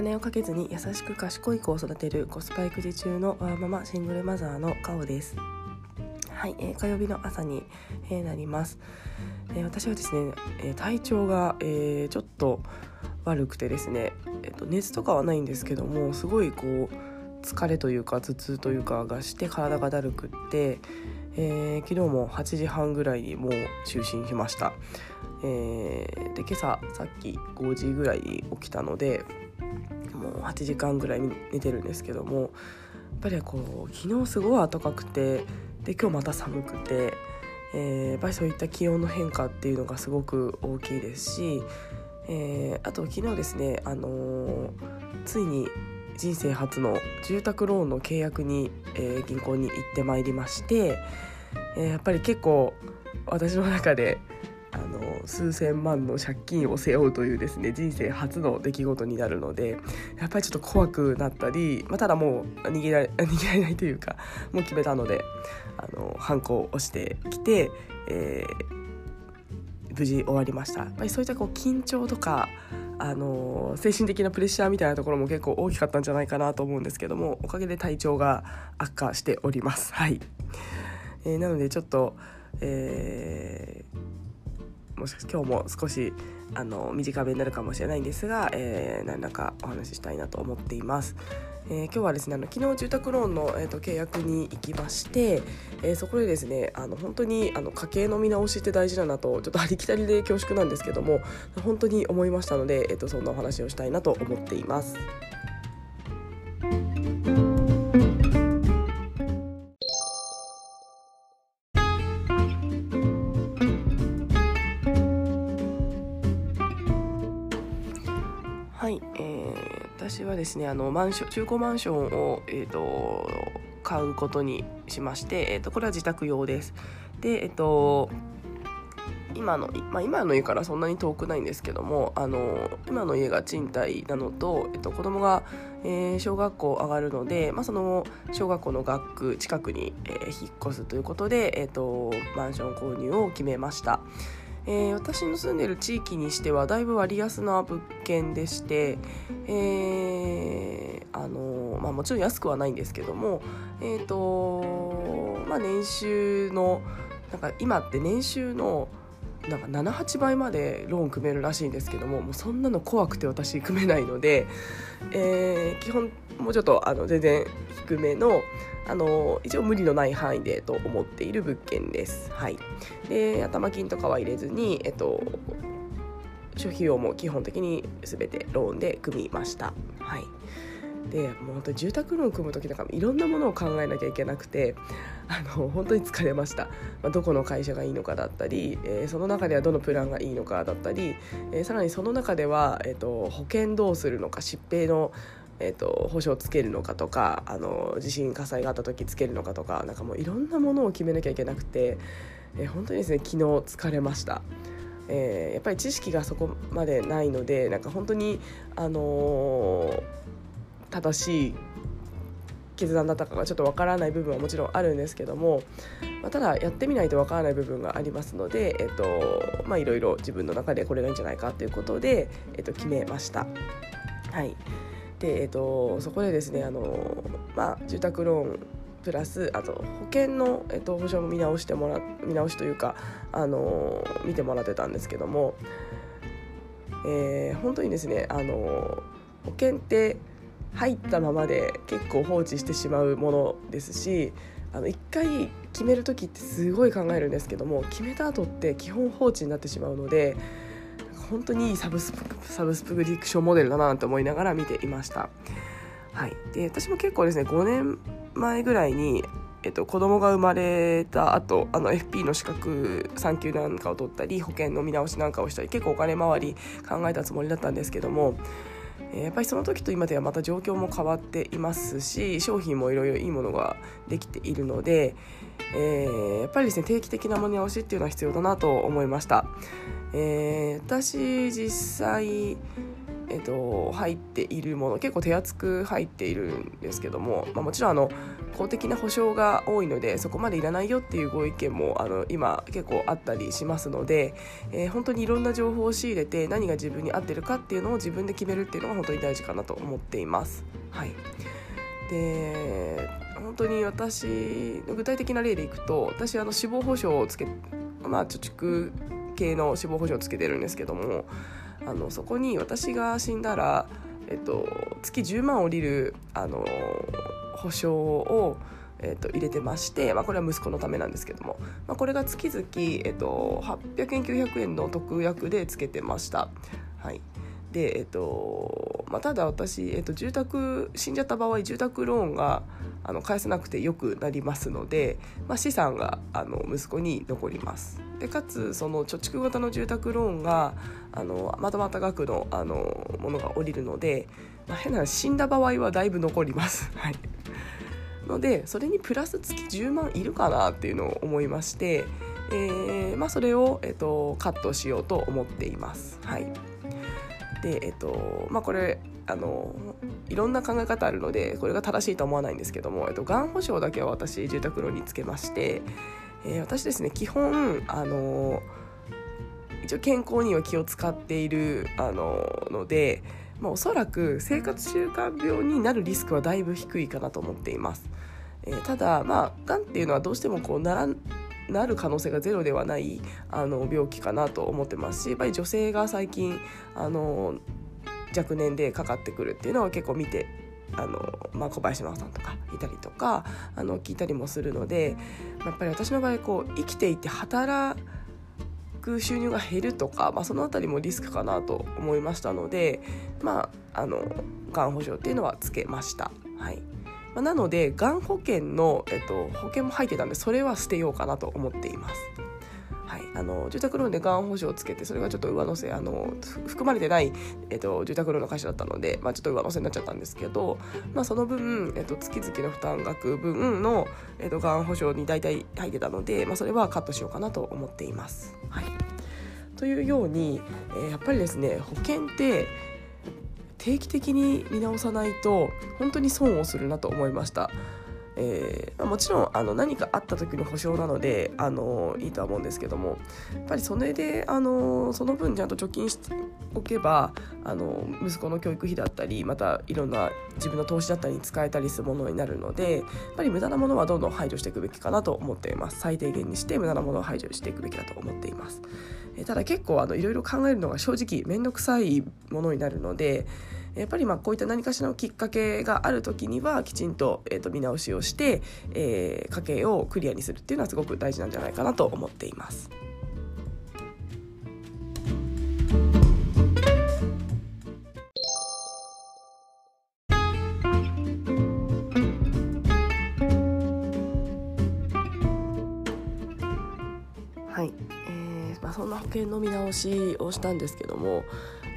金をかけずに優しく賢い子を育てるコスパ育児中のワーママシングルマザーのカオです。はい、えー、火曜日の朝に、えー、なります、えー、私はですね、え体調が、えちょっと悪くてですね、えーと、熱とかはないんですけどもすごいこう疲れというか頭痛というかがして体がだるくって、え昨日も8時半ぐらいにもう就寝しました、えで今朝さっき5時ぐらいに起きたのでもう8時間ぐらい寝てるんですけどもやっぱりこう昨日すごい暖かくてで今日また寒くて、えー、やっぱりそういった気温の変化っていうのがすごく大きいですし、えー、あと昨日ですね、あのー、ついに人生初の住宅ローンの契約に、えー、銀行に行ってまいりまして、えー、やっぱり結構私の中で数千万の借金を背負うというですね人生初の出来事になるのでやっぱりちょっと怖くなったり、まあ、ただもう逃げられ 逃げられないというかもう決めたのであの反抗をしてきて、えー、無事終わりました。やっぱりそういったこう緊張とかあの精神的なプレッシャーみたいなところも結構大きかったんじゃないかなと思うんですけどもおかげで体調が悪化しております。はい、えー、なのでちょっと、えーもしかして今日も少しあの短めになるかもしれないんですが、えー、何らかお話ししたいなと思っています。えー、今日はですねあの昨日住宅ローンの、えーと、契約に行きまして、えー、そこでですねあの本当にあの家計の見直しって大事だなとちょっとありきたりで恐縮なんですけども本当に思いましたので、えーとそんなお話をしたいなと思っています。えー私はですねあのマンション中古マンションを、えーと、買うことにしまして、えーと、これは自宅用です。で、えっ、ー、と今の、まあ、今の家からそんなに遠くないんですけどもあの今の家が賃貸なのと、えっと、子供が、えー、小学校上がるので、まあ、その小学校の学区近くに、えー、引っ越すということで、えっと、マンション購入を決めました。えー、私の住んでる地域にしてはだいぶ割安な物件でして、えー、あのまあ、もちろん安くはないんですけども、えーとまあ、年収のなんか今って年収のなんか78倍までローン組めるらしいんですけどももうそんなの怖くて私組めないので、えー、基本もうちょっとあの全然低めのあの一応無理のない範囲でと思っている物件です。はい、で頭金とかは入れずに、えっと、諸費用も基本的に全てローンで組みました。はいでもう本当に住宅ローン組む時とかいろんなものを考えなきゃいけなくてあの本当に疲れました、まあ、どこの会社がいいのかだったり、えー、その中ではどのプランがいいのかだったり、えー、さらにその中では、えーと、保険どうするのか疾病のえーと、保証つけるのかとかあの地震火災があった時つけるのかとかなんかもういろんなものを決めなきゃいけなくて、えー、本当にですね昨日疲れました。えー、やっぱり知識がそこまでないのでなんか本当に、あのー、正しい決断だったかがちょっとわからない部分はもちろんあるんですけども、まあ、ただやってみないとわからない部分がありますので、えっとまあ、いろいろ自分の中でこれがいいんじゃないかということで、えっと、決めました。はいでえっと、そこでですねあの、まあ、住宅ローンプラスあと保険の、えっと、保証も見直してもら見直しというかあの見てもらってたんですけども、えー、本当にですねあの保険って入ったままで結構放置してしまうものですしあの1回決める時ってすごい考えるんですけども決めた後って基本放置になってしまうので本当にいいサブスサブスクリプションモデルだなと思いながら見ていました。はい、で私も結構ですね5年前ぐらいに、えっと、子供が生まれた後あの FP の資格3級なんかを取ったり保険の見直しなんかをしたり結構お金回り考えたつもりだったんですけどもやっぱりその時と今ではまた状況も変わっていますし商品もいろいろいいものができているので、えー、やっぱりですね定期的な見直しっていうのは必要だなと思いました、えー、私実際えっと、入っているもの結構手厚く入っているんですけども、まあ、もちろんあの公的な保証が多いのでそこまでいらないよっていうご意見もあの今結構あったりしますので、えー、本当にいろんな情報を仕入れて何が自分に合ってるかっていうのを自分で決めるっていうのが本当に大事かなと思っています。はい、で本当に私の具体的な例でいくと私あの死亡保障をつけまあ貯蓄系の死亡保障をつけてるんですけどもあのそこに私が死んだら、えっと、月10万下りるあの保証を、えっと、入れてまして、まあ、これは息子のためなんですけども、まあ、これが月々、えっと、800円900円の特約でつけてました。はいでえっとまあ、ただ私、えっと、住宅死んじゃった場合住宅ローンがあの返せなくてよくなりますので、まあ、資産があの息子に残りますでかつその貯蓄型の住宅ローンがあのまとまた額のあのものが下りるので、まあ、変な死んだ場合はだいぶ残ります。はいのでそれにプラス月10万いるかなっていうのを思いまして、えーまあ、それを、えーと、カットしようと思っています。はいでえっ、とまあ、これあのいろんな考え方あるのでこれが正しいとは思わないんですけども、えっと、がん保証だけは私住宅ローンにつけまして、えー、私ですね基本あの一応健康には気を使っているあのので、まあ、おそらく生活習慣病になるリスクはだいぶ低いかなと思っています。えー、ただまあがんっていうのはどうしてもこうならなる可能性がゼロではないあの病気かなと思ってますしやっぱり女性が最近あの若年でかかってくるっていうのは結構見てあの、まあ、小林真央さんとかいたりとかあの聞いたりもするのでやっぱり私の場合こう生きていて働く収入が減るとか、まあ、その辺りもリスクかなと思いましたのでまああのがん保障っていうのはつけました。はいまあ、なのでがん保険の、えっと、保険も入ってたんでそれは捨てようかなと思っています。はい、あの住宅ローンでがん保証をつけてそれがちょっと上乗せあの含まれてない、えっと、住宅ローンの会社だったので、まあ、ちょっと上乗せになっちゃったんですけど、まあ、その分、えっと、月々の負担額分の、えっと、がん保証に大体入ってたので、まあ、それはカットしようかなと思っています。はい、というように、えー、やっぱりですね保険って定期的に見直さないと本当に損をするなと思いました。えー、もちろんあの何かあった時の保証なのであのいいとは思うんですけどもやっぱりそれであのその分ちゃんと貯金しておけばあの息子の教育費だったりまたいろんな自分の投資だったりに使えたりするものになるのでやっぱり無駄なものはどんどん排除していくべきかなと思っています。最低限にして無駄なものを排除していくべきだと思っています、えー、ただ結構あのいろいろ考えるのが正直面倒くさいものになるのでやっぱりまあこういった何かしらのきっかけがある時にはきちんと,、えー、と見直しをして、えー、家計をクリアにするっていうのはすごく大事なんじゃないかなと思っています。はい、えーまあ、そんな保険の見直しをしたんですけども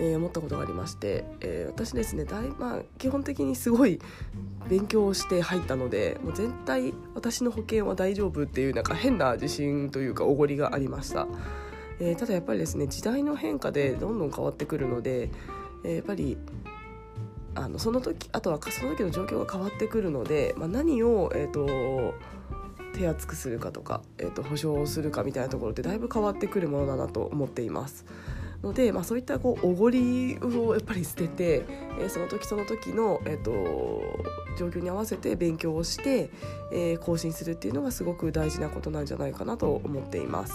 えー、思ったことがありまして、えー、私ですねだい、まあ、基本的にすごい勉強をして入ったのでもう全体私の保険は大丈夫っていうなんか変な自信というかおごりがありました、え、ただやっぱりですね時代の変化でどんどん変わってくるので、えやっぱりあのその時あとはその時の状況が変わってくるので、まあ、何を、えーと、手厚くするかとか、えーと保証をするかみたいなところってだいぶ変わってくるものだなと思っています。ので、まあ、そういったこうおごりをやっぱり捨てて、えー、その時その時の、えーと、状況に合わせて勉強をして、えー、更新するっていうのがすごく大事なことなんじゃないかなと思っています。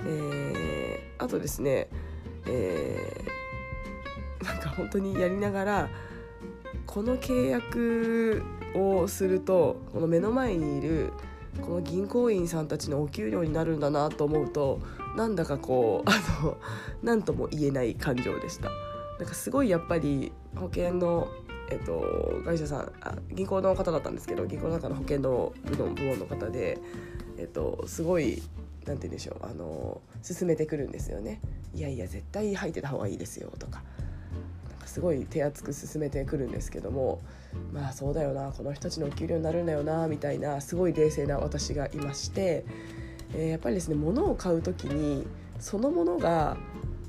えー、あとですね、えー、なんか本当にやりながらこの契約をするとこの目の前にいるこの銀行員さんたちのお給料になるんだなと思うとなんだかこう あの何とも言えない感情でした。なんかすごいやっぱり保険のえっと、会社さんあ銀行の方だったんですけど銀行の中の保険の部門部門の方で、えっと、すごいなんて言うんでしょうあの進めてくるんですよね。いやいや絶対入ってた方がいいですよとか。すごい手厚く進めてくるんですけどもまあそうだよなこの人たちのお給料になるんだよなみたいなすごい冷静な私がいましてえー、やっぱりですね物を買う時にそのものが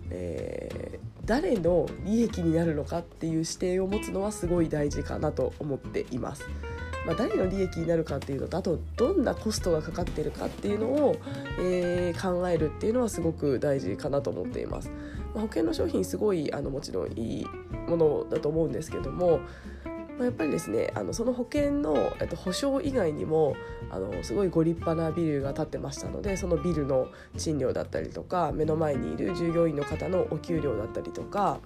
えー、誰の利益になるのかっていう視点を持つのはすごい大事かなと思っています。まあ、誰の利益になるかっていうのとあとどんなコストがかかってるかっていうのを、えー、考えるっていうのはすごく大事かなと思っています。保険の商品すごいあのもちろんいいものだと思うんですけども、やっぱりですねあのその保険の、えっと、保証以外にもあのすごいご立派なビルが建ってましたのでそのビルの賃料だったりとか目の前にいる従業員の方のお給料だったりとか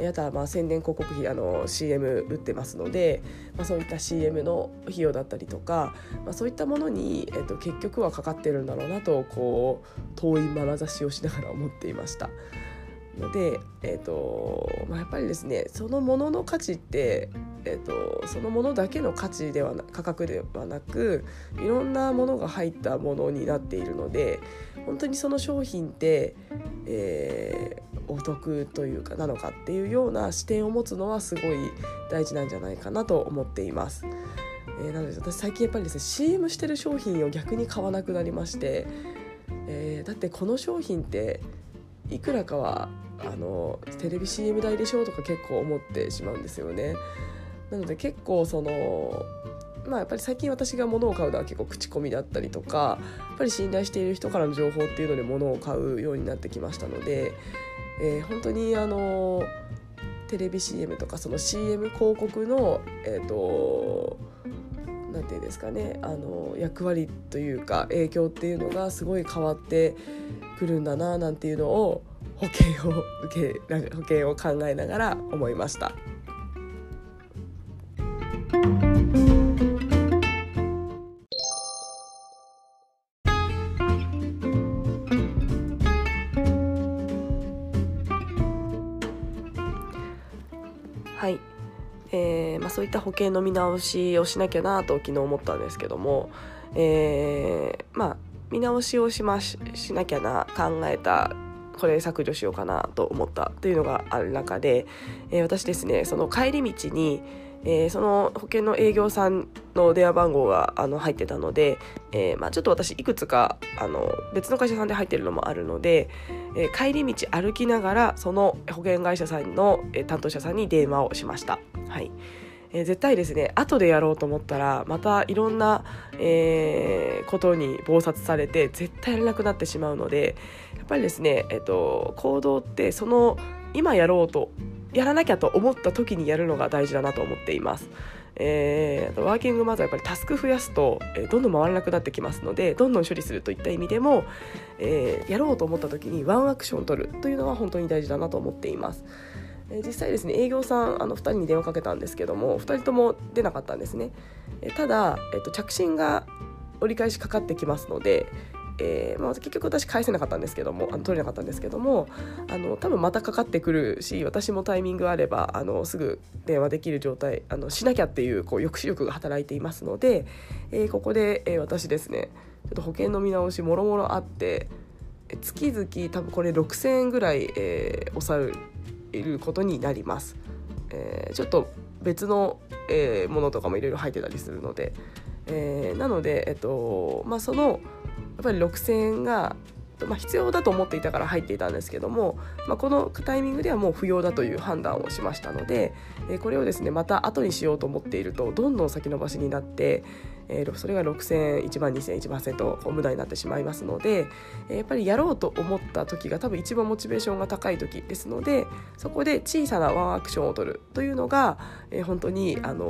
あとはまあ宣伝広告費あの CM 売ってますので、まあ、そういった CM の費用だったりとか、まあ、そういったものに、えっと、結局はかかってるんだろうなとこう遠い眼差しをしながら思っていました。ので、えーとまあ、やっぱりですねそのものの価値って、えーと、そのものだけの価値ではな価格ではなくいろんなものが入ったものになっているので本当にその商品って、えー、お得というかなのかっていうような視点を持つのはすごい大事なんじゃないかなと思っています。えー、なので私最近やっぱりですね CM してる商品を逆に買わなくなりまして、えー、だってこの商品っていくらかはあのテレビ CM 代でしょうとか結構思ってしまうんですよね。なので結構そのまあやっぱり最近私が物を買うのは結構口コミだったりとかやっぱり信頼している人からの情報っていうので物を買うようになってきましたので、えー、本当にあのテレビ CM とかその CM 広告のえっ、ー、と何て言うんですかねあの役割というか影響っていうのがすごい変わってくるんだななんていうのを保険を受け保険を考えながら思いました。はい、えーまあ、そういった保険の見直しをしなきゃなと昨日思ったんですけども、えー、まあ見直しをしまししなきゃな考えたこれ削除しようかなと思ったというのがある中で、えー、私ですねその帰り道に、えー、その保険の営業さんの電話番号があの入ってたので、えー、まあ、ちょっと私いくつかあの別の会社さんで入ってるのもあるので、え帰り道歩きながらその保険会社さんの、担当者さんに電話をしました。はいえー、絶対ですね後でやろうと思ったらまたいろんな、えー、ことに忙殺されて絶対やれなくなってしまうのでやっぱりですね、えーと、行動ってその今やろうとやらなきゃと思った時にやるのが大事だなと思っています。えー、ワーキングマザーやっぱりタスク増やすと、えー、どんどん回らなくなってきますのでどんどん処理するといった意味でも、えー、やろうと思った時にワンアクションを取るというのは本当に大事だなと思っています。実際ですね営業さんあの2人に電話かけたんですけども2人とも出なかったんですね、ただ、えっと、着信が折り返しかかってきますので、えーまあ、結局私返せなかったんですけどもあの取れなかったんですけどもあの多分またかかってくるし私もタイミングあればあのすぐ電話できる状態あのしなきゃっていうこう抑止力が働いていますので、えー、ここで、えー、私ですねちょっと保険の見直しもろもろあって月々多分これ6000円ぐらい、えー、抑えるることになります。えー、ちょっと別の、えー、ものとかもいろいろ入ってたりするので、えー、なので、えっとまあ、そのやっぱり6,000円が、まあ、必要だと思っていたから入っていたんですけども、まあ、このタイミングではもう不要だという判断をしましたので、え、これをですねまた後にしようと思っているとどんどん先延ばしになって、えー、それが6,0001万2,0001万円と無駄になってしまいますので、え、やっぱりやろうと思った時が多分一番モチベーションが高い時ですのでそこで小さなワンアクションを取るというのが、え、本当にあの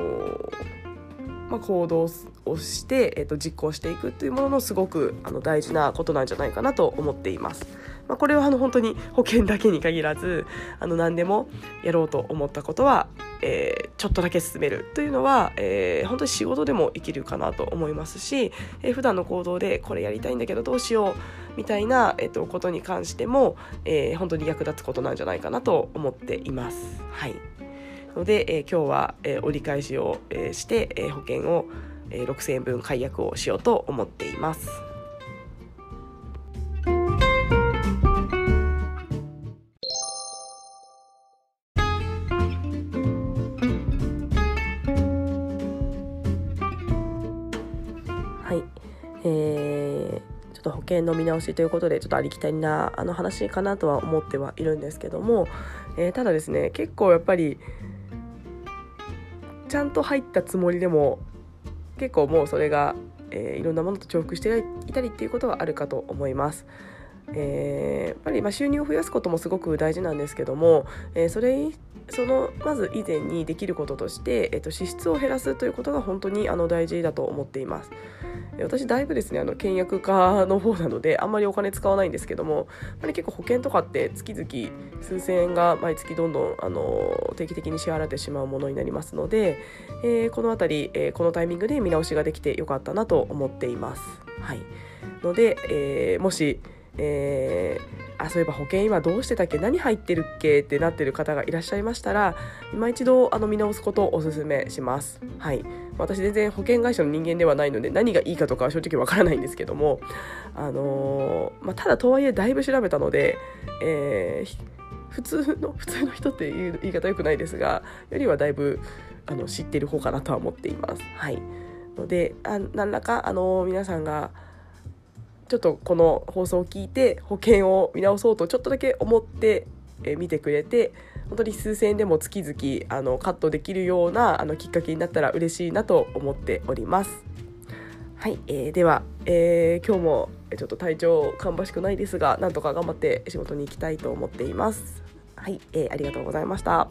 まあ、行動をして、えー、と実行していくというもののすごくあの大事なことなんじゃないかなと思っています。まあ、これはあの本当に保険だけに限らずあの何でもやろうと思ったことは、えー、ちょっとだけ進めるというのは、えー、本当に仕事でも生きるかなと思いますし、えー、普段の行動でこれやりたいんだけどどうしようみたいな、えー、とことに関しても、えー、本当に役立つことなんじゃないかなと思っています。はいので、えー、今日は、えー、折り返しを、えー、して、えー、保険を、えー、6000円分解約をしようと思っています。はい、えー、と保険の見直しということでちょっとありきたりなあの話かなとは思ってはいるんですけども、えー、ただですね結構やっぱりちゃんと入ったつもりでも結構もうそれが、えー、いろんなものと重複していたりっていうことはあるかと思います。えー、やっぱりま収入を増やすこともすごく大事なんですけども、えー、それそのまず以前にできることとして、えー、と支出を減らすということが本当にあの大事だと思っています。私だいぶですねあの倹約家の方なのであんまりお金使わないんですけどもやっぱり結構保険とかって月々数千円が毎月どんどんあの定期的に支払ってしまうものになりますので、えー、この辺り、えー、このタイミングで見直しができてよかったなと思っています。はい、ので、えー、もしえー、あそういえば保険今どうしてたっけ？何入ってるっけ？ってなってる方がいらっしゃいましたら今一度あの見直すことをおすめします。はい私全然保険会社の人間ではないので何がいいかとかは正直わからないんですけども、あのー、まあ、ただとはいえだいぶ調べたので、えー、普通の普通の人っていう言い方よくないですがよりはだいぶあの知ってる方かなとは思っています。はい、のであ何らか、あの、皆さんがちょっとこの放送を聞いて保険を見直そうとちょっとだけ思って見てくれて本当に数千円でも月々あのカットできるようなあのきっかけになったら嬉しいなと思っております。はい、えー、では、えー、今日もちょっと体調芳しくないですがなんとか頑張って仕事に行きたいと思っています。はい、えー、ありがとうございました。